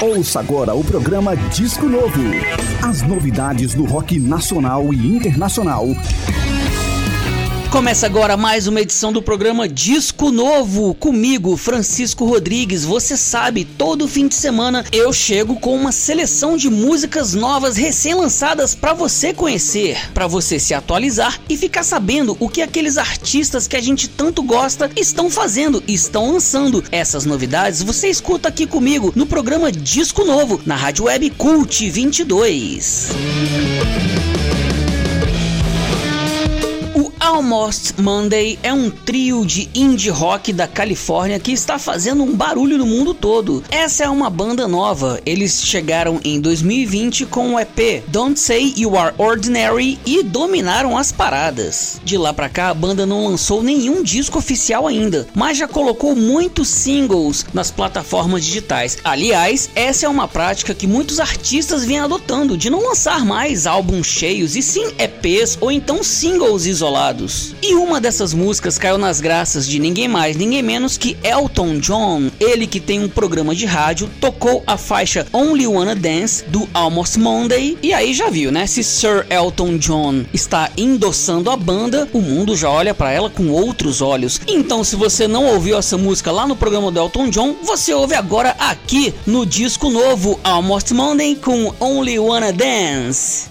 Ouça agora o programa Disco Novo. As novidades do rock nacional e internacional Começa agora mais uma edição do programa Disco Novo. Comigo, Francisco Rodrigues. Você sabe, todo fim de semana eu chego com uma seleção de músicas novas recém-lançadas para você conhecer, para você se atualizar e ficar sabendo o que aqueles artistas que a gente tanto gosta estão fazendo, estão lançando. Essas novidades você escuta aqui comigo no programa Disco Novo, na Rádio Web Cult 22. Almost Monday é um trio de indie rock da Califórnia que está fazendo um barulho no mundo todo. Essa é uma banda nova. Eles chegaram em 2020 com o EP Don't Say You Are Ordinary e dominaram as paradas. De lá pra cá, a banda não lançou nenhum disco oficial ainda, mas já colocou muitos singles nas plataformas digitais. Aliás, essa é uma prática que muitos artistas vêm adotando de não lançar mais álbuns cheios e sim EPs ou então singles isolados. E uma dessas músicas caiu nas graças de ninguém mais, ninguém menos que Elton John. Ele que tem um programa de rádio, tocou a faixa Only Wanna Dance do Almost Monday. E aí já viu, né? Se Sir Elton John está endossando a banda, o mundo já olha para ela com outros olhos. Então, se você não ouviu essa música lá no programa do Elton John, você ouve agora aqui no disco novo Almost Monday com Only Wanna Dance.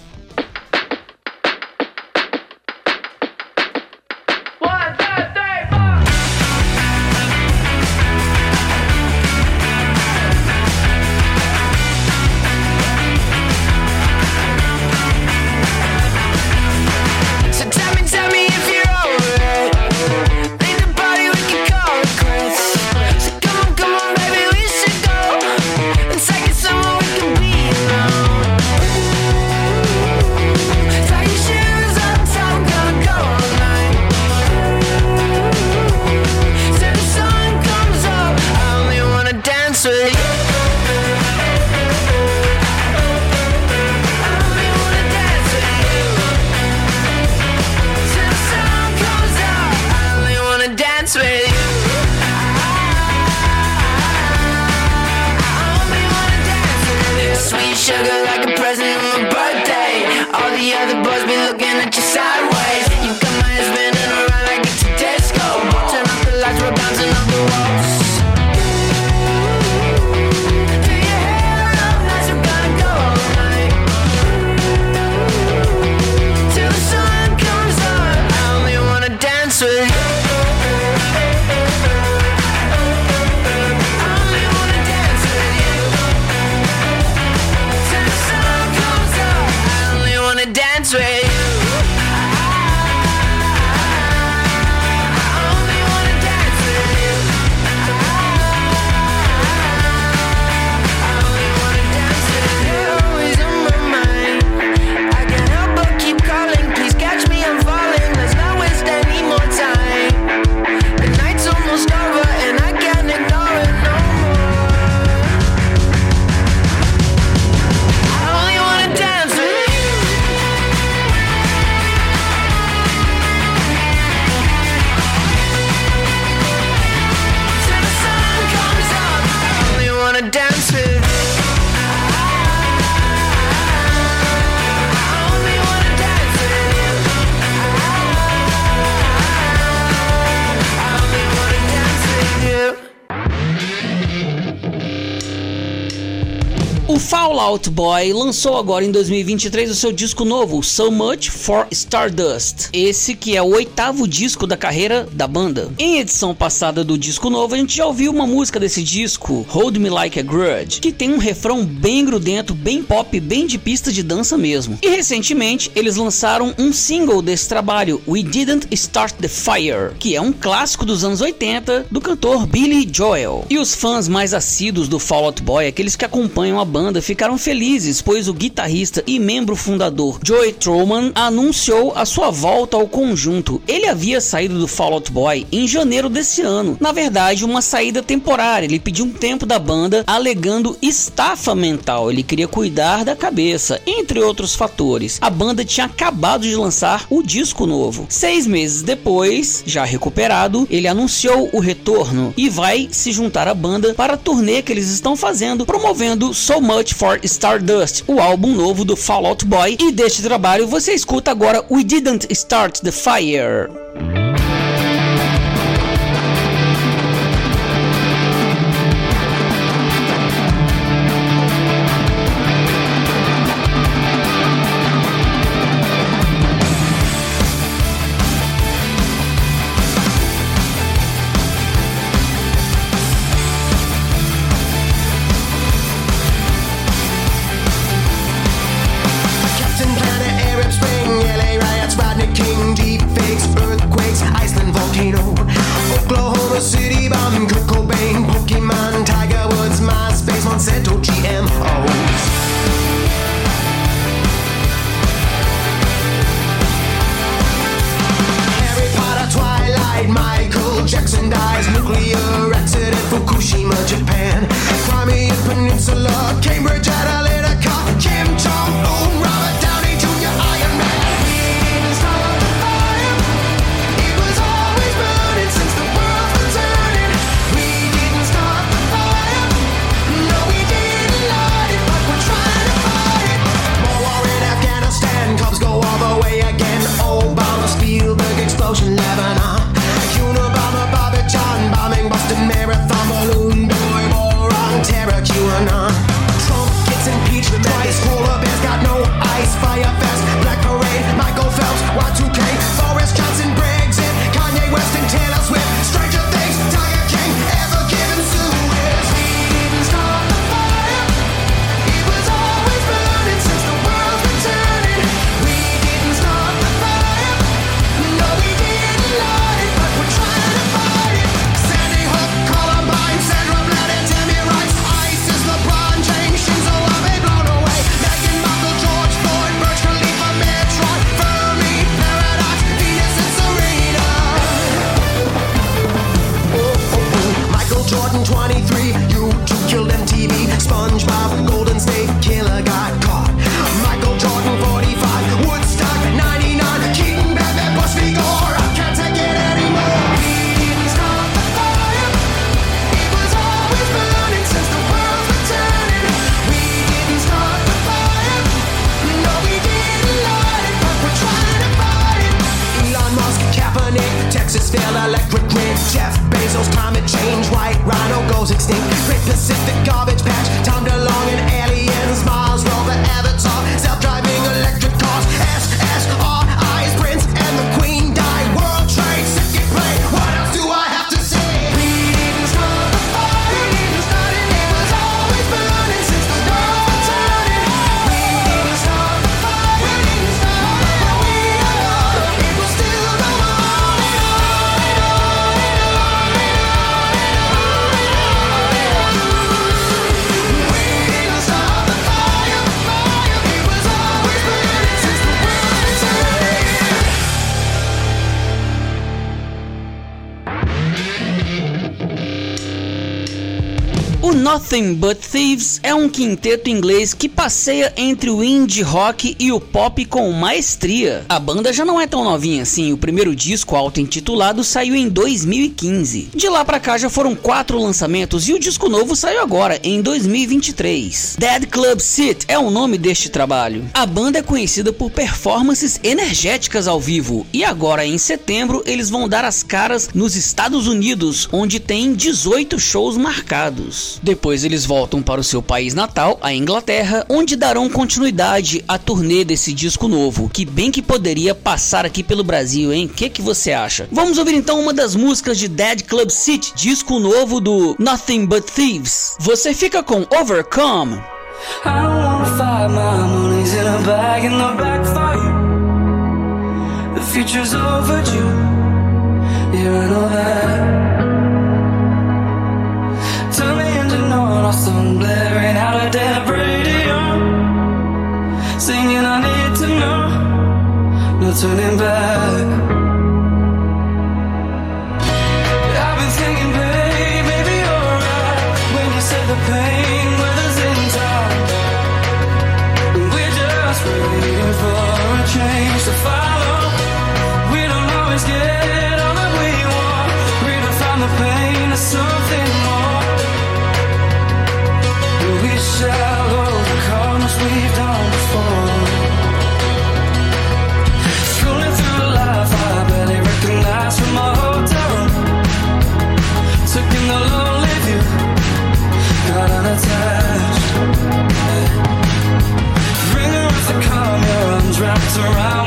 Boy lançou agora em 2023 o seu disco novo, So Much for Stardust. Esse que é o oitavo disco da carreira da banda. Em edição passada do disco novo, a gente já ouviu uma música desse disco, Hold Me Like a Grudge, que tem um refrão bem grudento, bem pop, bem de pista de dança mesmo. E recentemente eles lançaram um single desse trabalho, We Didn't Start the Fire, que é um clássico dos anos 80 do cantor Billy Joel. E os fãs mais assíduos do Fall Out Boy, aqueles que acompanham a banda banda ficaram felizes, pois o guitarrista e membro fundador Joey Troman anunciou a sua volta ao conjunto. Ele havia saído do Fall Out Boy em janeiro desse ano. Na verdade, uma saída temporária. Ele pediu um tempo da banda alegando estafa mental. Ele queria cuidar da cabeça, entre outros fatores. A banda tinha acabado de lançar o disco novo. Seis meses depois, já recuperado, ele anunciou o retorno e vai se juntar à banda para a turnê que eles estão fazendo, promovendo So Much for Stardust, o álbum novo do Fall Out Boy. E deste trabalho você escuta agora We Didn't Start the Fire. Nothing But Thieves é um quinteto inglês que passeia entre o indie rock e o pop com maestria. A banda já não é tão novinha assim, o primeiro disco auto-intitulado saiu em 2015. De lá pra cá já foram quatro lançamentos e o disco novo saiu agora, em 2023. Dead Club Sit é o nome deste trabalho. A banda é conhecida por performances energéticas ao vivo e agora em setembro eles vão dar as caras nos Estados Unidos, onde tem 18 shows marcados. Depois eles voltam para o seu país natal, a Inglaterra, onde darão continuidade à turnê desse disco novo, que bem que poderia passar aqui pelo Brasil, hein? O que, que você acha? Vamos ouvir então uma das músicas de Dead Club City, disco novo do Nothing But Thieves. Você fica com Overcome. I wanna fight, my money's in a bag in the back for you. The future's overdue. lost and blaring out a dead radio Singing I need to know, no turning back. Debris. dos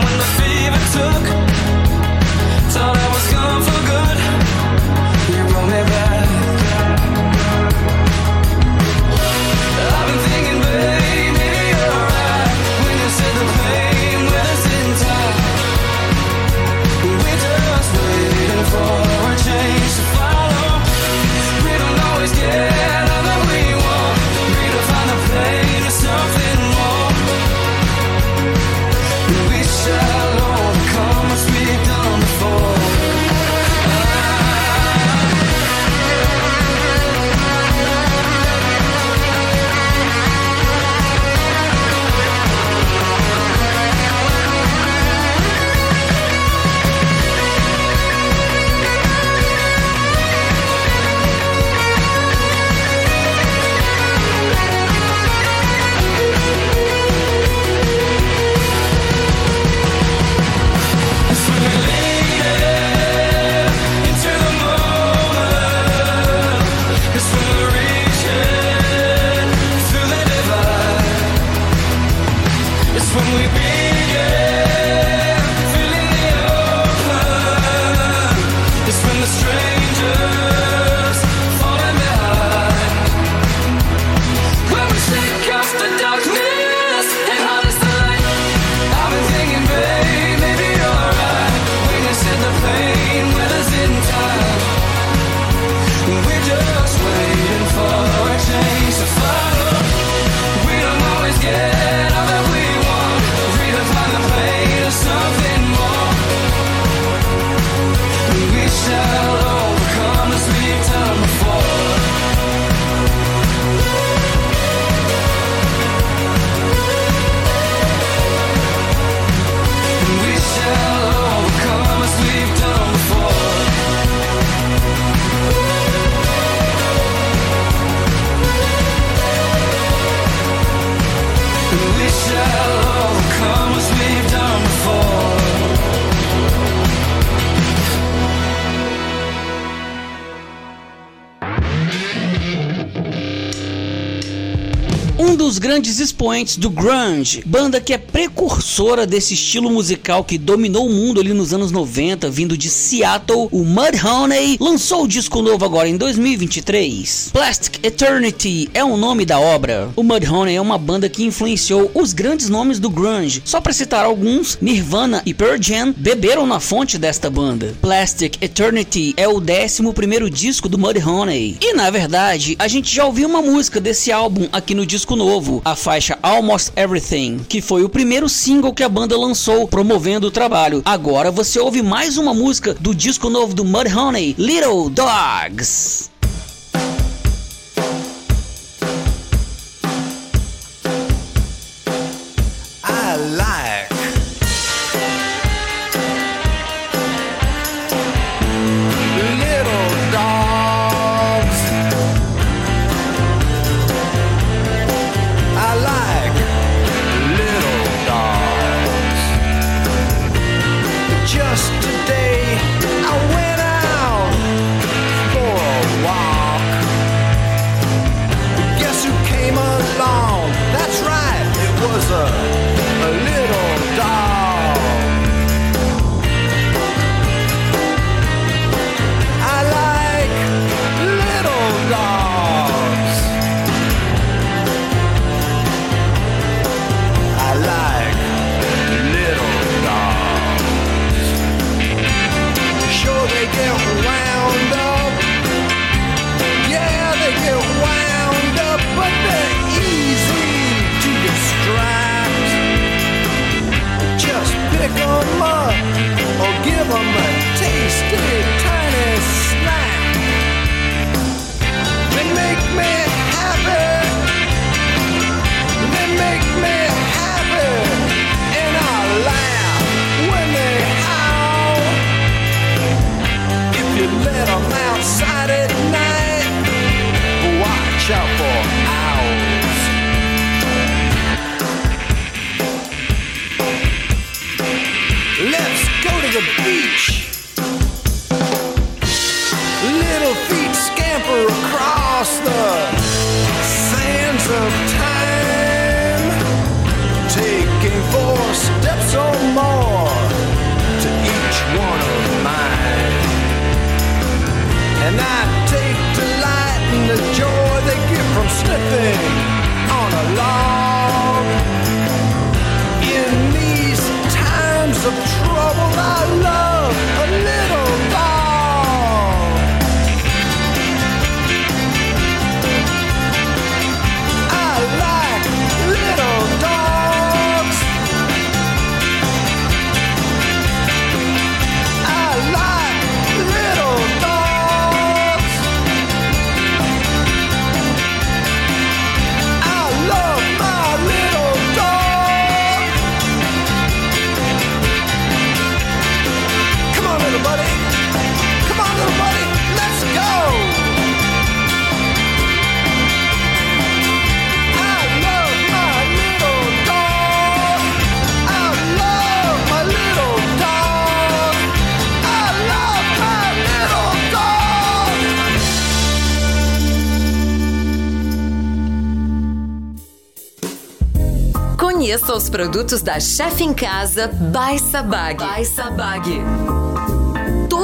grandes expoentes do grunge, banda que é precursora desse estilo musical que dominou o mundo ali nos anos 90, vindo de Seattle, o Mudhoney lançou o disco novo agora em 2023. Plastic Eternity é o nome da obra. O Mudhoney é uma banda que influenciou os grandes nomes do grunge. Só para citar alguns, Nirvana e Pearl Jam beberam na fonte desta banda. Plastic Eternity é o 11 primeiro disco do Mudhoney. E na verdade, a gente já ouviu uma música desse álbum aqui no disco novo novo, a faixa Almost Everything, que foi o primeiro single que a banda lançou promovendo o trabalho. Agora você ouve mais uma música do disco novo do Mudhoney, Little Dogs. Produtos da Chef em Casa by Sabag. By Sabag.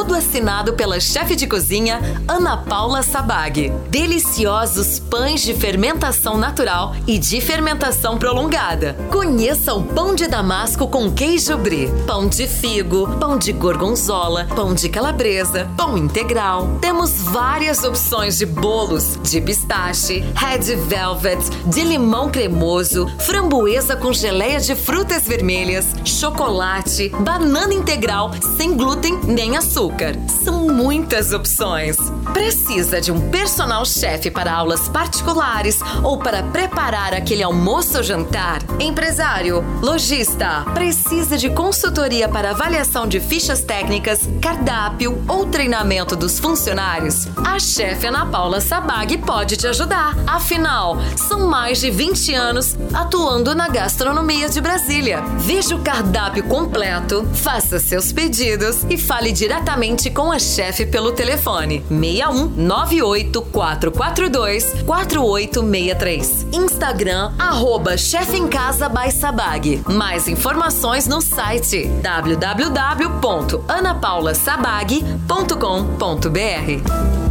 Todo assinado pela chefe de cozinha Ana Paula Sabag. Deliciosos pães de fermentação natural e de fermentação prolongada. Conheça o pão de damasco com queijo brie, pão de figo, pão de gorgonzola, pão de calabresa, pão integral. Temos várias opções de bolos de pistache, red velvet, de limão cremoso, framboesa com geleia de frutas vermelhas, chocolate, banana integral sem glúten nem açúcar. São muitas opções. Precisa de um personal chef para aulas particulares ou para preparar aquele almoço ou jantar? Empresário, lojista, precisa de consultoria para avaliação de fichas técnicas, cardápio ou treinamento dos funcionários? A chefe Ana Paula Sabag pode te ajudar. Afinal, são mais de 20 anos atuando na gastronomia de Brasília. Veja o cardápio completo, faça seus pedidos e fale diretamente com a chefe pelo telefone 61 98 442 4863. Instagram arroba chefe em casa by Sabag. Mais informações no site www.anapaulasabag.com.br.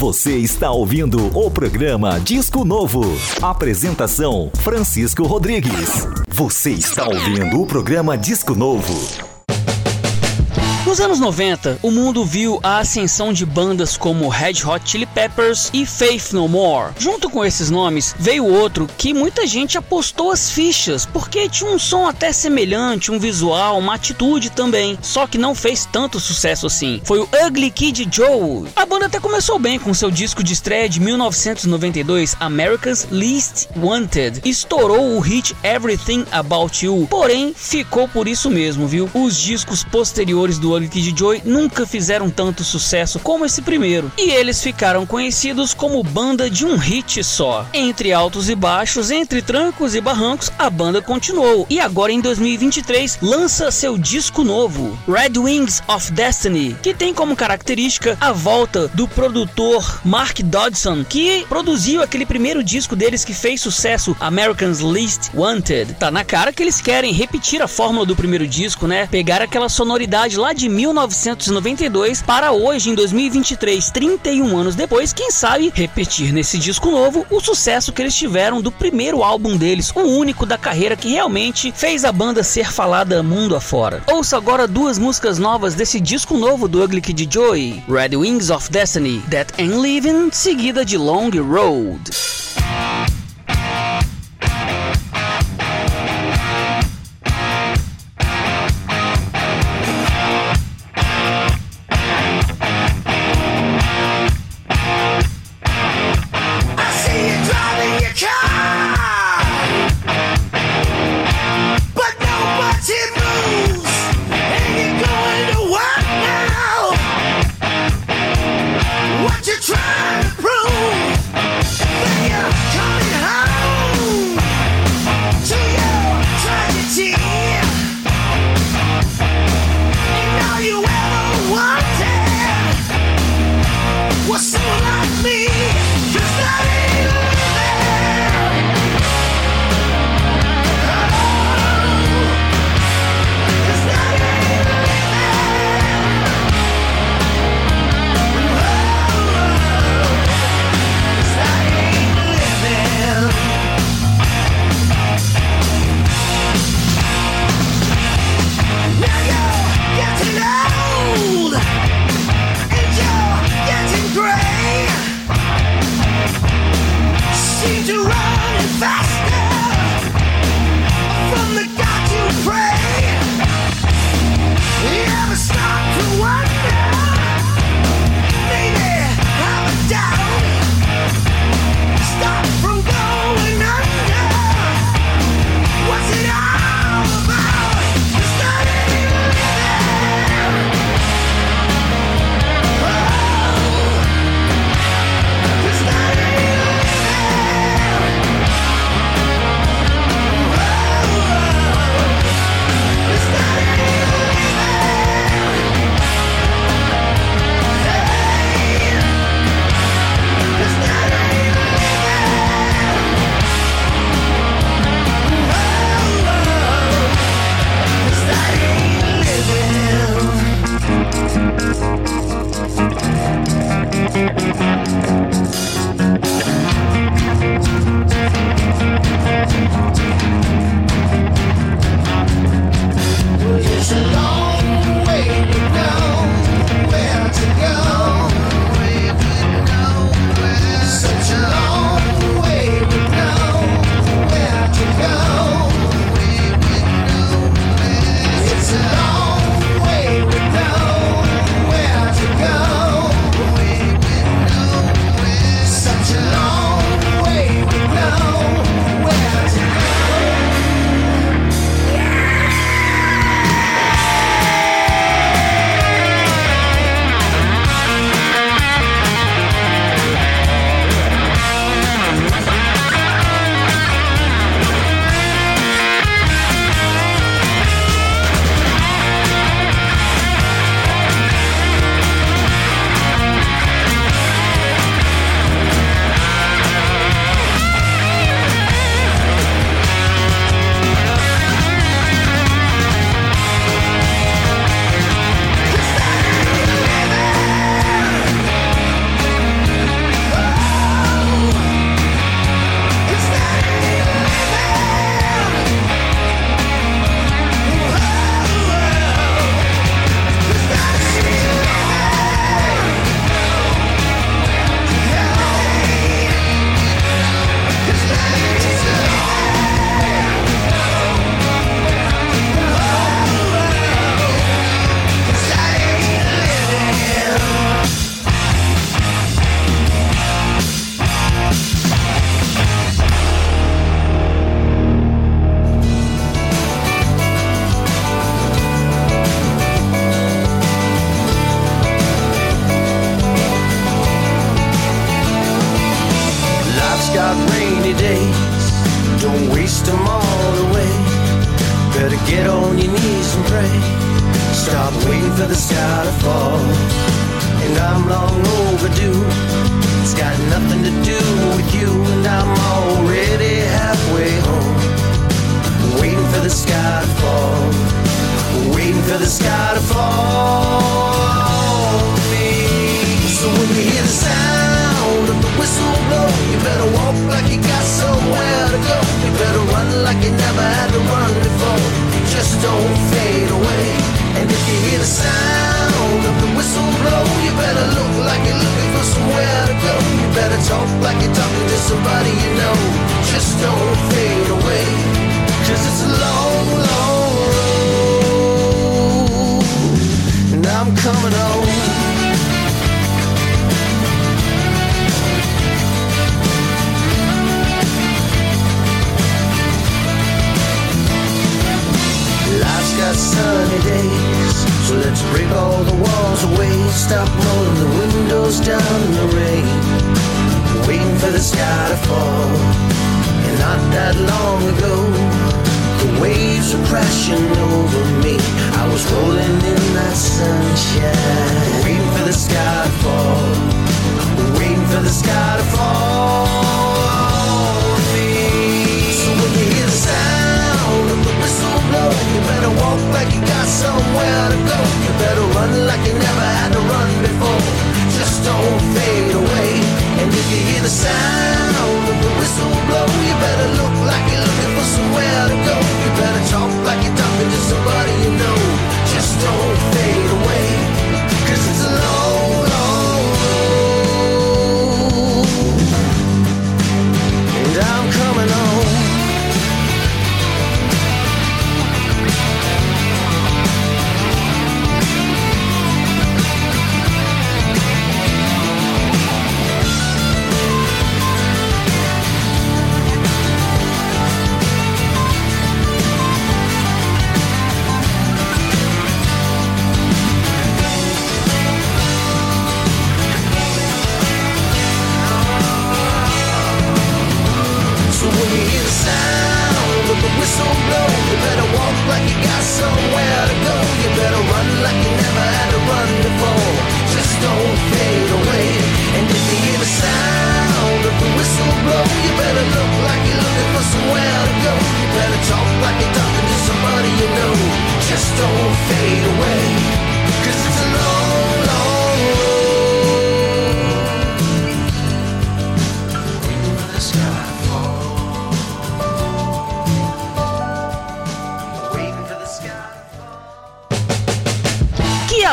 Você está ouvindo o programa Disco Novo. Apresentação: Francisco Rodrigues. Você está ouvindo o programa Disco Novo. Nos anos 90, o mundo viu a ascensão de bandas como Red Hot Chili Peppers e Faith No More. Junto com esses nomes, veio outro que muita gente apostou as fichas, porque tinha um som até semelhante, um visual, uma atitude também, só que não fez tanto sucesso assim. Foi o Ugly Kid Joe. A banda até começou bem com seu disco de estreia de 1992, America's Least Wanted. Estourou o hit Everything About You, porém ficou por isso mesmo, viu? Os discos posteriores do Ugly Kid Joe nunca fizeram tanto sucesso como esse primeiro, e eles ficaram conhecidos como banda de um hit só. Entre altos e baixos, entre trancos e barrancos, a banda continuou e agora em 2023 lança seu disco novo, Red Wings of Destiny, que tem como característica a volta do produtor Mark Dodson, que produziu aquele primeiro disco deles que fez sucesso, Americans Least Wanted. Tá na cara que eles querem repetir a fórmula do primeiro disco, né? Pegar aquela sonoridade lá de 1992 para hoje, em 2023, 31 anos depois, quem sabe repetir nesse disco novo o sucesso que eles tiveram do primeiro álbum deles, o único da carreira que realmente fez a banda ser falada mundo afora. Ouça agora duas músicas novas desse disco novo do Ugly Kid Joy, Red Wings of Destiny, That Ain't Living, seguida de Long Road. sunny days. So let's break all the walls away. Stop rolling the windows down in the rain. Waiting for the sky to fall. And not that long ago, the waves were crashing over me. I was rolling in that sunshine. Waiting for the sky to fall. Waiting for the sky to fall. somewhere to go. You better run like you never had to run before. Just don't fade away. And if you hear the sound of the whistle blow,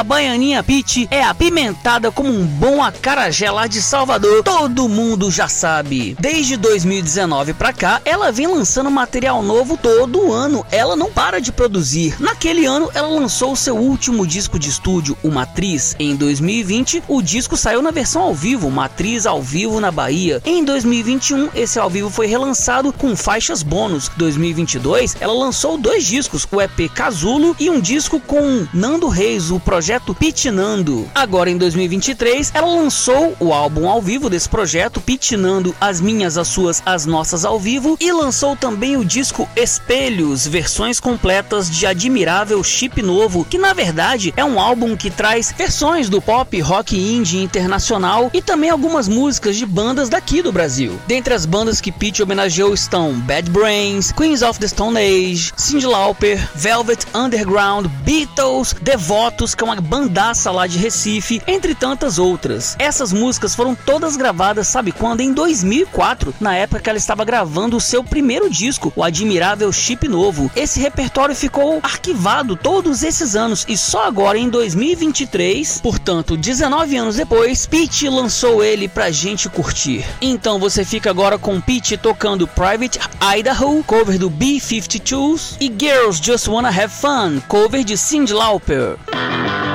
baianinha Pete é apimentada como um bom acarajé lá de Salvador, todo mundo já sabe. Desde 2019 pra cá, ela vem lançando material novo todo ano. Ela não para de produzir. Naquele ano, ela lançou seu último disco de estúdio, o Matriz. Em 2020, o disco saiu na versão ao vivo, Matriz ao vivo na Bahia. Em 2021, esse ao vivo foi relançado com faixas bônus. 2022, ela lançou dois discos, o EP Casulo e um disco com Nando Reis, o projeto Pitinando. Agora em 2023, ela lançou o álbum ao vivo desse projeto, Pitinando as minhas, as suas, as nossas ao vivo, e lançou também o disco Espelhos, versões completas de Admirável Chip Novo, que na verdade é um álbum que traz versões do pop, rock indie internacional e também algumas músicas de bandas daqui do Brasil. Dentre as bandas que Pete homenageou estão Bad Brains, Queens of the Stone Age, Cyndi Lauper, Velvet Underground, Beatles, Devotos, que é uma bandaça lá de Recife, entre tantas outras. Essas músicas foram todas gravadas, sabe quando? Em 2004, na época que ela estava gravando o seu primeiro disco, o admirável Chip Novo. Esse repertório ficou arquivado todos esses anos e só agora em 2023, portanto, 19 anos depois, Pete lançou ele pra gente curtir. Então você fica agora com Pete tocando Private Idaho, cover do B-52s, e Girls Just Wanna Have Fun, cover de Cyndi Lauper.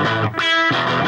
Música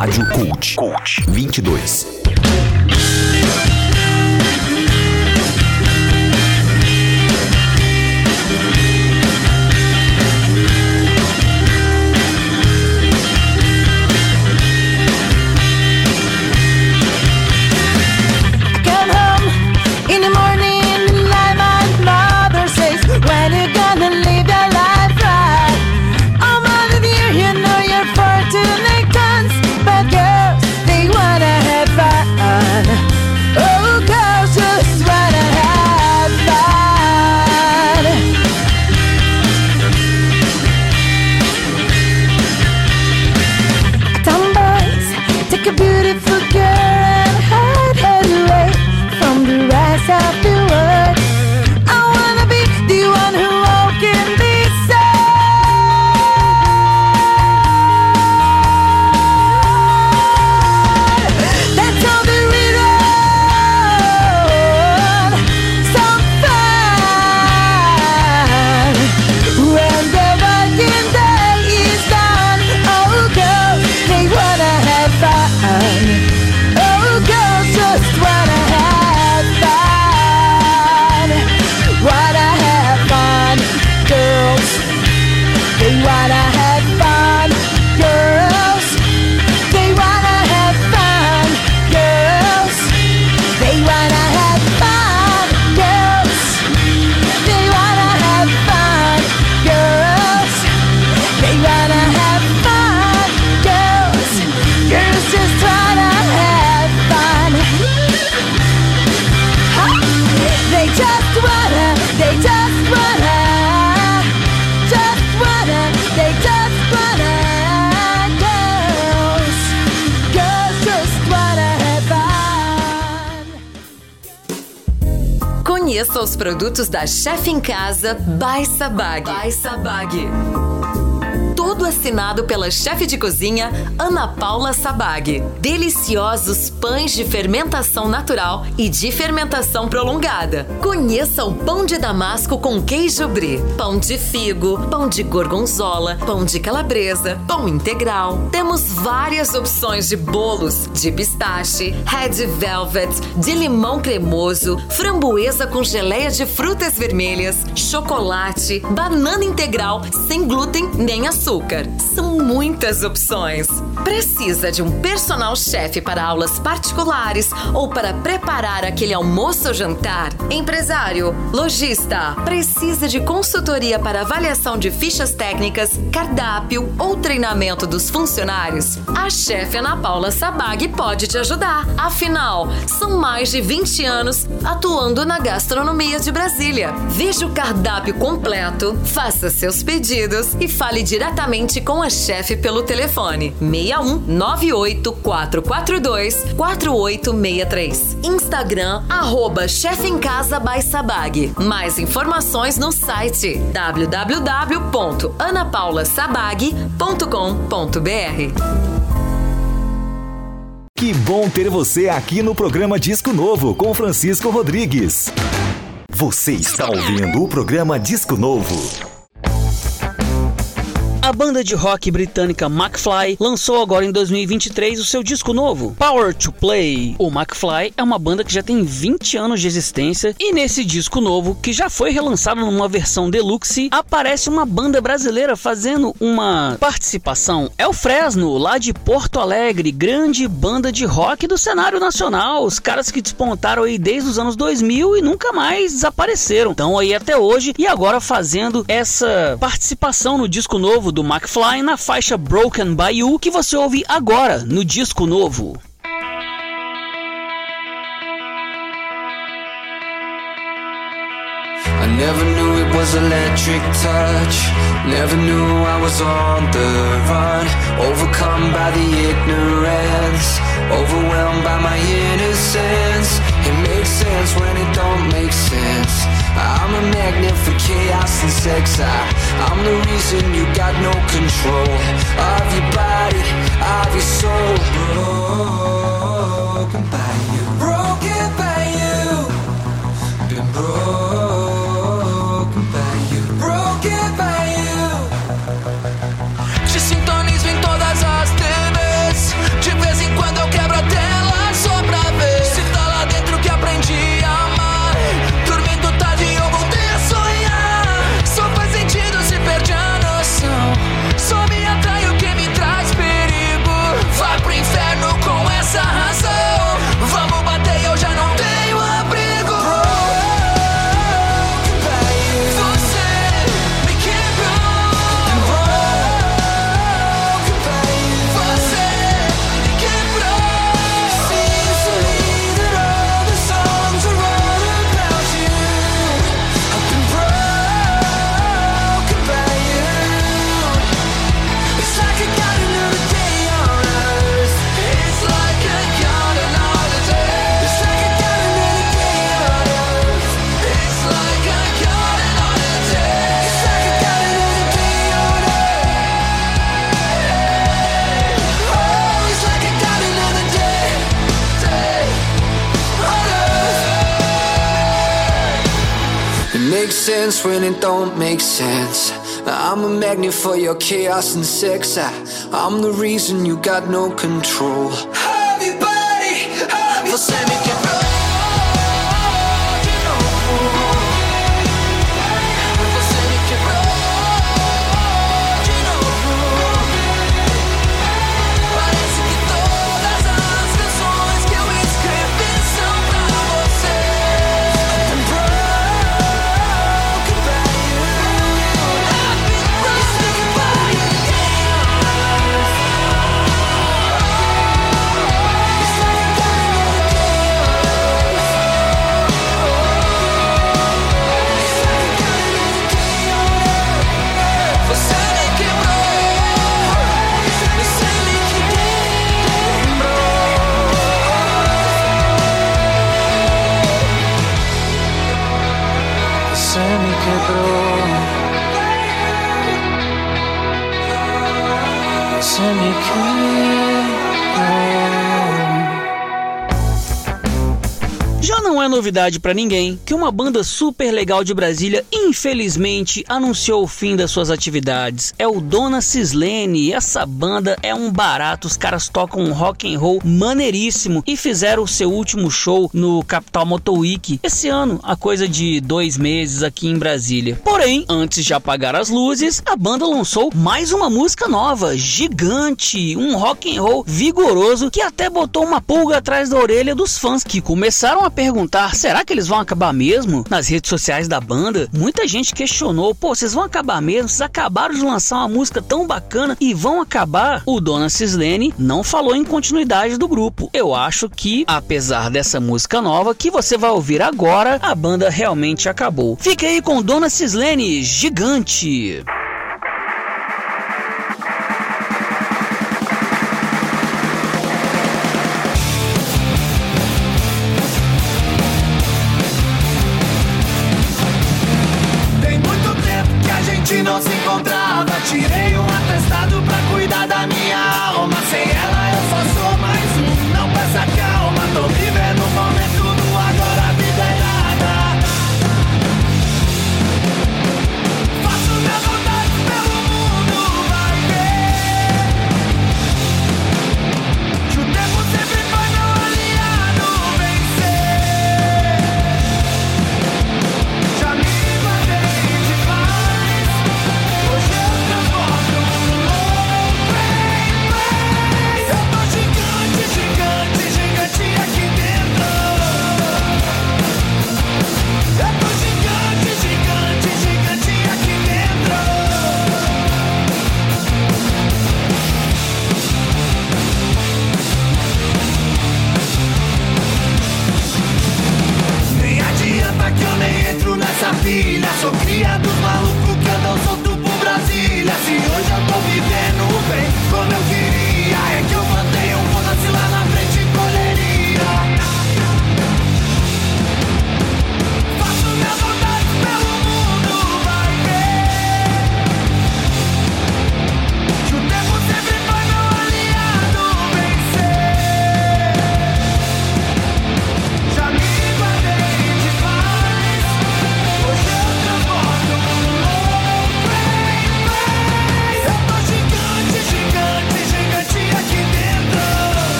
Rádio Cult. Cult 22. Conheça os produtos da Chef em Casa by Sabag. By Sabag. Tudo assinado pela chefe de cozinha Ana Paula Sabag. Deliciosos pães de fermentação natural e de fermentação prolongada. Conheça o pão de damasco com queijo brie, pão de figo, pão de gorgonzola, pão de calabresa, pão integral. Temos várias opções de bolos de pistache, red velvet, de limão cremoso, framboesa com geleia de frutas vermelhas, chocolate, banana integral sem glúten nem açúcar. São muitas opções. Precisa de um personal chef para aulas particulares ou para preparar aquele almoço ou jantar? Empresário, lojista, precisa de consultoria para avaliação de fichas técnicas, cardápio ou treinamento dos funcionários? A chefe Ana Paula Sabag pode te ajudar. Afinal, são mais de 20 anos atuando na gastronomia de Brasília. Veja o cardápio completo, faça seus pedidos e fale diretamente com a chefe pelo telefone 61 98 442 4863. Instagram arroba chefe em casa by Sabag. Mais informações no site www.anapaulasabag.com.br. Que bom ter você aqui no programa Disco Novo com Francisco Rodrigues. Você está ouvindo o programa Disco Novo. A banda de rock britânica McFly lançou agora em 2023 o seu disco novo, Power to Play. O McFly é uma banda que já tem 20 anos de existência e nesse disco novo, que já foi relançado numa versão deluxe, aparece uma banda brasileira fazendo uma participação. É o Fresno, lá de Porto Alegre, grande banda de rock do cenário nacional. Os caras que despontaram aí desde os anos 2000 e nunca mais desapareceram. Estão aí até hoje e agora fazendo essa participação no disco novo do McFly na faixa Broken by You que você ouve agora no disco novo. I never knew it was electric touch. Never knew I was on the run. Overcome by the ignorance. Overwhelmed by my innocence. It makes sense when it don't make sense. I'm a magnet for chaos and sex. I, I'm the reason you got no control of your body, of your soul. Broken sense when it don't make sense. I'm a magnet for your chaos and sex. I, I'm the reason you got no control. Quebrou. Você me quebrou. Você me quebrou. Não é novidade pra ninguém que uma banda super legal de Brasília infelizmente anunciou o fim das suas atividades. É o Dona Cislene essa banda é um barato, os caras tocam um rock and roll maneiríssimo e fizeram o seu último show no Capital Motor Week esse ano, a coisa de dois meses aqui em Brasília. Porém, antes de apagar as luzes, a banda lançou mais uma música nova, gigante, um rock and roll vigoroso que até botou uma pulga atrás da orelha dos fãs que começaram a perguntar: será que eles vão acabar mesmo? Nas redes sociais da banda, muita gente questionou: pô, vocês vão acabar mesmo? Vocês acabaram de lançar uma música tão bacana e vão acabar? O Dona Cislene não falou em continuidade do grupo. Eu acho que, apesar dessa música nova que você vai ouvir agora, a banda realmente acabou. Fique aí com Dona Cislene, gigante.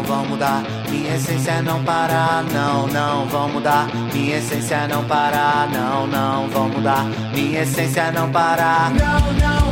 Não, vão mudar, minha essência não parar. Não, não vão mudar, minha essência não parar. Não, não vão mudar, minha essência não parar. Não, não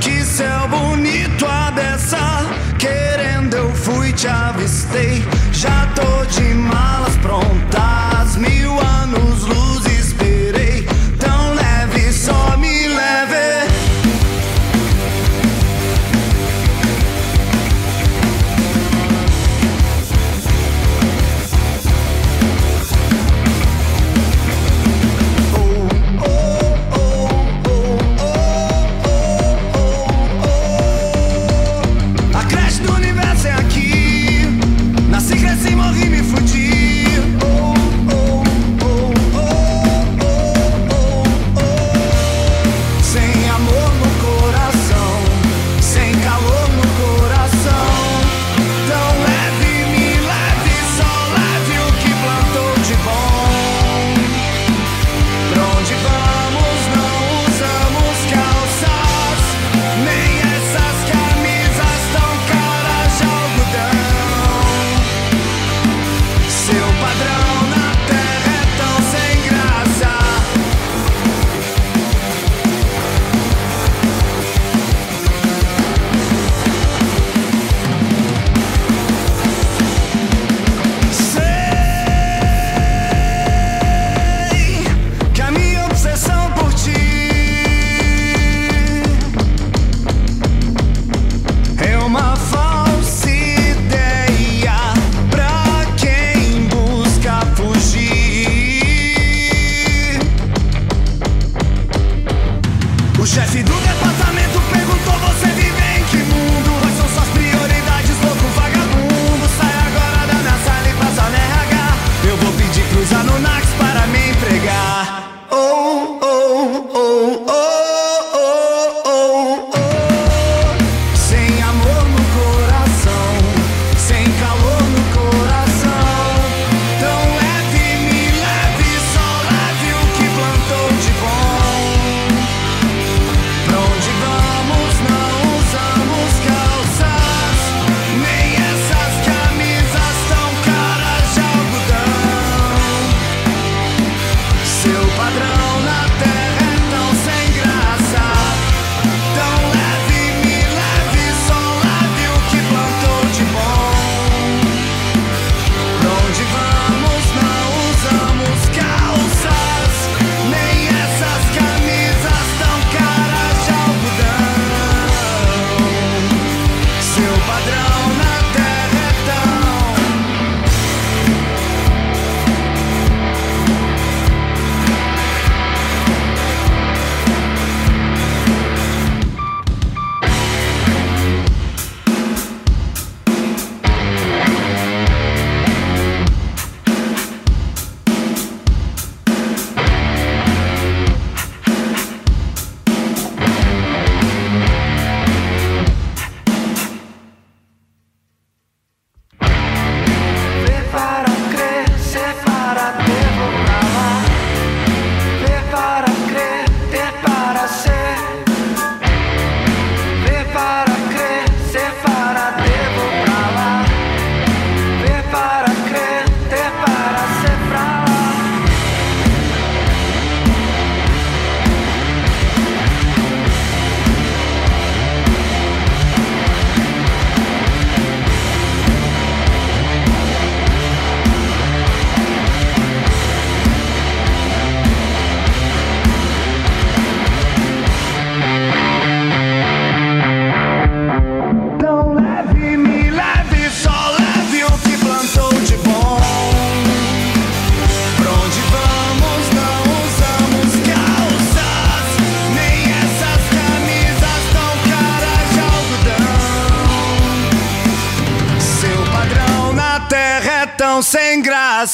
que céu bonito a dessa. Querendo eu fui, te avistei. Já tô de malas prontas, me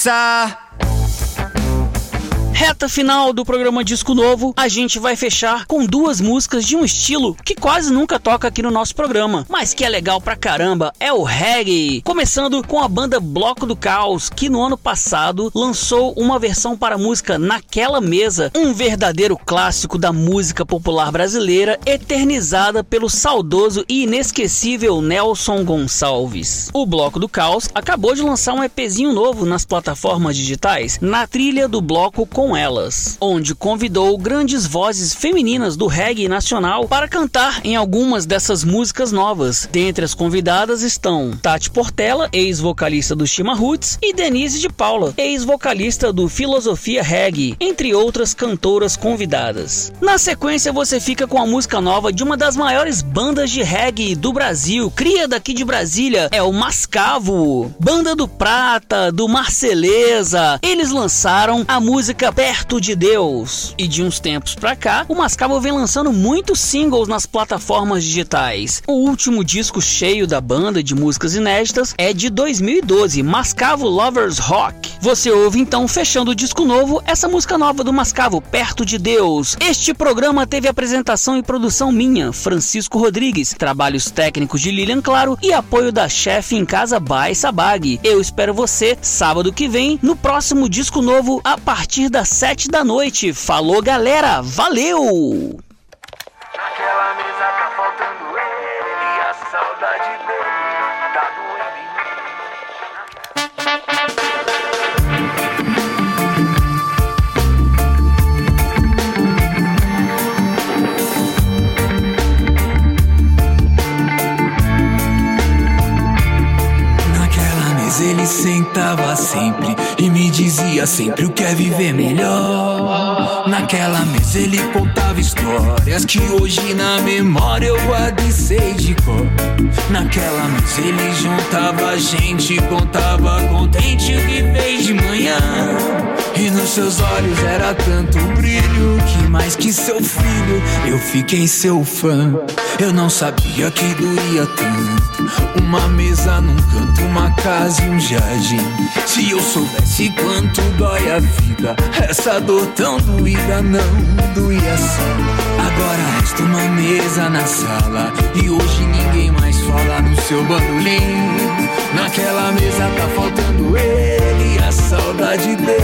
casa. Reta final do programa Disco Novo, a gente vai fechar com duas músicas de um estilo que quase nunca toca aqui no nosso programa, mas que é legal pra caramba, é o reggae. Começando com a banda Bloco do Caos, que no ano passado lançou uma versão para a música Naquela Mesa, um verdadeiro clássico da música popular brasileira, eternizada pelo saudoso e inesquecível Nelson Gonçalves. O Bloco do Caos acabou de lançar um EPzinho novo nas plataformas digitais, na trilha do bloco com elas, onde convidou grandes vozes femininas do reggae nacional para cantar em algumas dessas músicas novas. Dentre as convidadas estão Tati Portela, ex-vocalista do Chima Roots, e Denise de Paula, ex-vocalista do Filosofia Reggae, entre outras cantoras convidadas. Na sequência, você fica com a música nova de uma das maiores bandas de reggae do Brasil, cria daqui de Brasília, é o Mascavo, banda do Prata, do Marceleza. Eles lançaram a música Perto de Deus. E de uns tempos pra cá, o Mascavo vem lançando muitos singles nas plataformas digitais. O último disco cheio da banda de músicas inéditas é de 2012, Mascavo Lovers Rock. Você ouve então, fechando o disco novo, essa música nova do Mascavo, Perto de Deus. Este programa teve apresentação e produção minha, Francisco Rodrigues, trabalhos técnicos de Lilian Claro e apoio da chefe em casa by Sabag. Eu espero você sábado que vem no próximo disco novo a partir das 7 da noite. Falou, galera! Valeu! Naquela mesa tá faltando ele e a saudade dele tá doendo em. Naquela mesa ele sentava sempre e me dizia sempre o que é viver melhor. Naquela mesa ele contava histórias que hoje na memória eu guardo sei de cor. Naquela mesa ele juntava gente, contava contente o que fez de manhã. E nos seus olhos era tanto brilho que mais que seu filho eu fiquei seu fã. Eu não sabia que doía tanto. Uma mesa num canto, uma casa e um jardim. Se eu soubesse quanto dói a vida, essa dor tão doída não doía assim. Agora resta uma mesa na sala e hoje ninguém mais fala no seu bandolim. Naquela mesa tá faltando ele, a saudade dele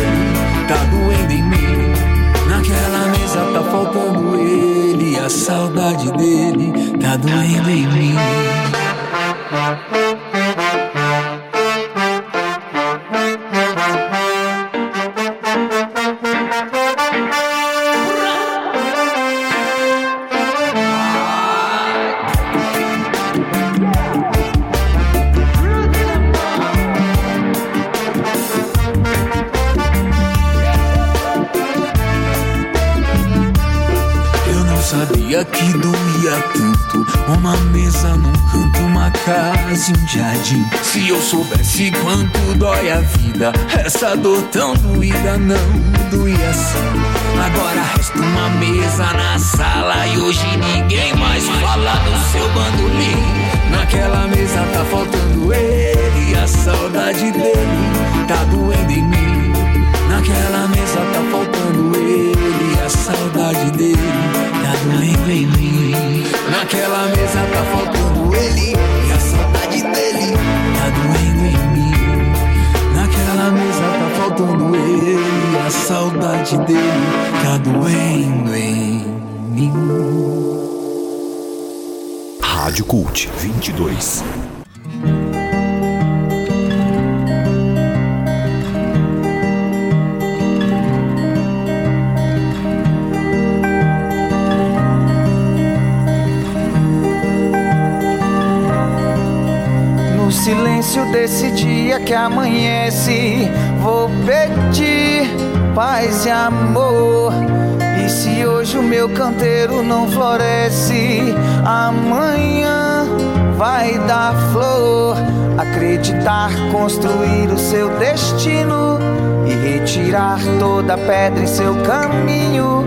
dói a vida Essa dor tão doída não doía assim Agora resta uma mesa na sala E hoje ninguém mais fala do seu bandolim Naquela mesa tá faltando ele A saudade dele tá doendo em mim Naquela mesa tá faltando ele, a saudade dele tá doendo em mim. Naquela mesa tá faltando ele, e a saudade dele tá doendo em mim. Naquela mesa tá faltando ele, a saudade dele tá doendo em mim. Rádio Cult 22. Desse dia que amanhece, vou pedir paz e amor. E se hoje o meu canteiro não floresce, amanhã vai dar flor. Acreditar, construir o seu destino e retirar toda pedra em seu caminho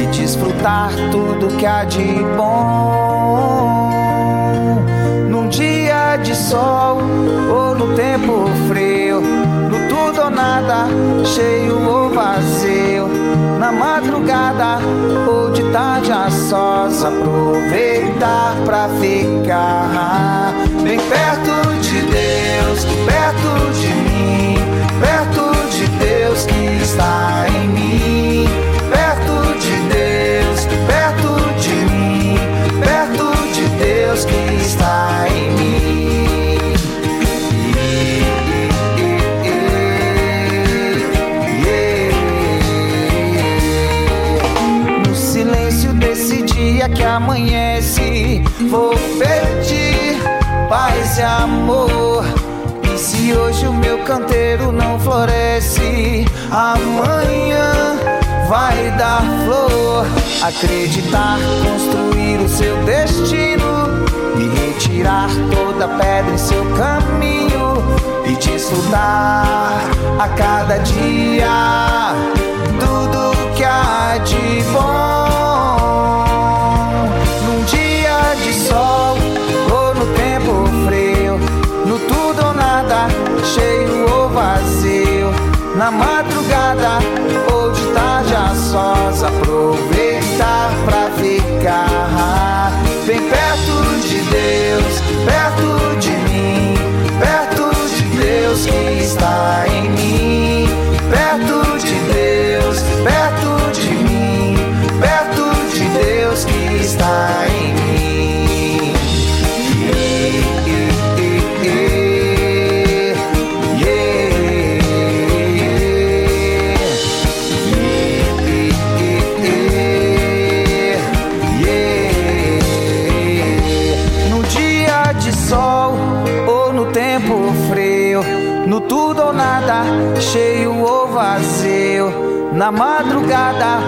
e desfrutar tudo que há de bom de sol ou no tempo frio, no tudo ou nada, cheio ou vazio. madrugada ou de tarde a sós aproveitar pra ficar bem perto de Deus, perto de mim, perto de Deus que está em mim, amanhece, vou pedir paz e amor. E se hoje o meu canteiro não floresce, amanhã vai dar flor. Acreditar, construir o seu destino e retirar toda pedra em seu caminho e desfrutar a cada dia tudo que há de bom. Na madrugada na madrugada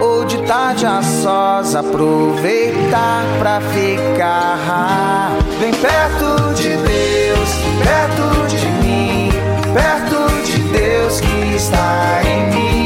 ou de tarde a sós, aproveitar pra ficar bem perto de Deus, perto de mim, perto de Deus que está em mim,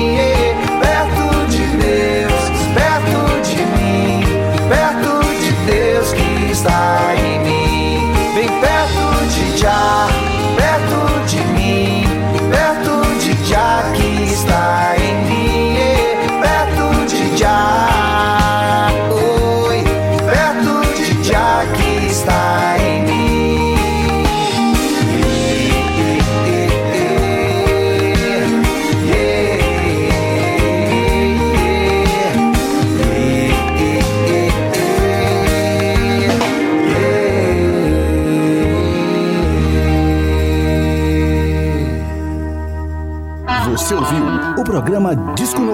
programa Disco.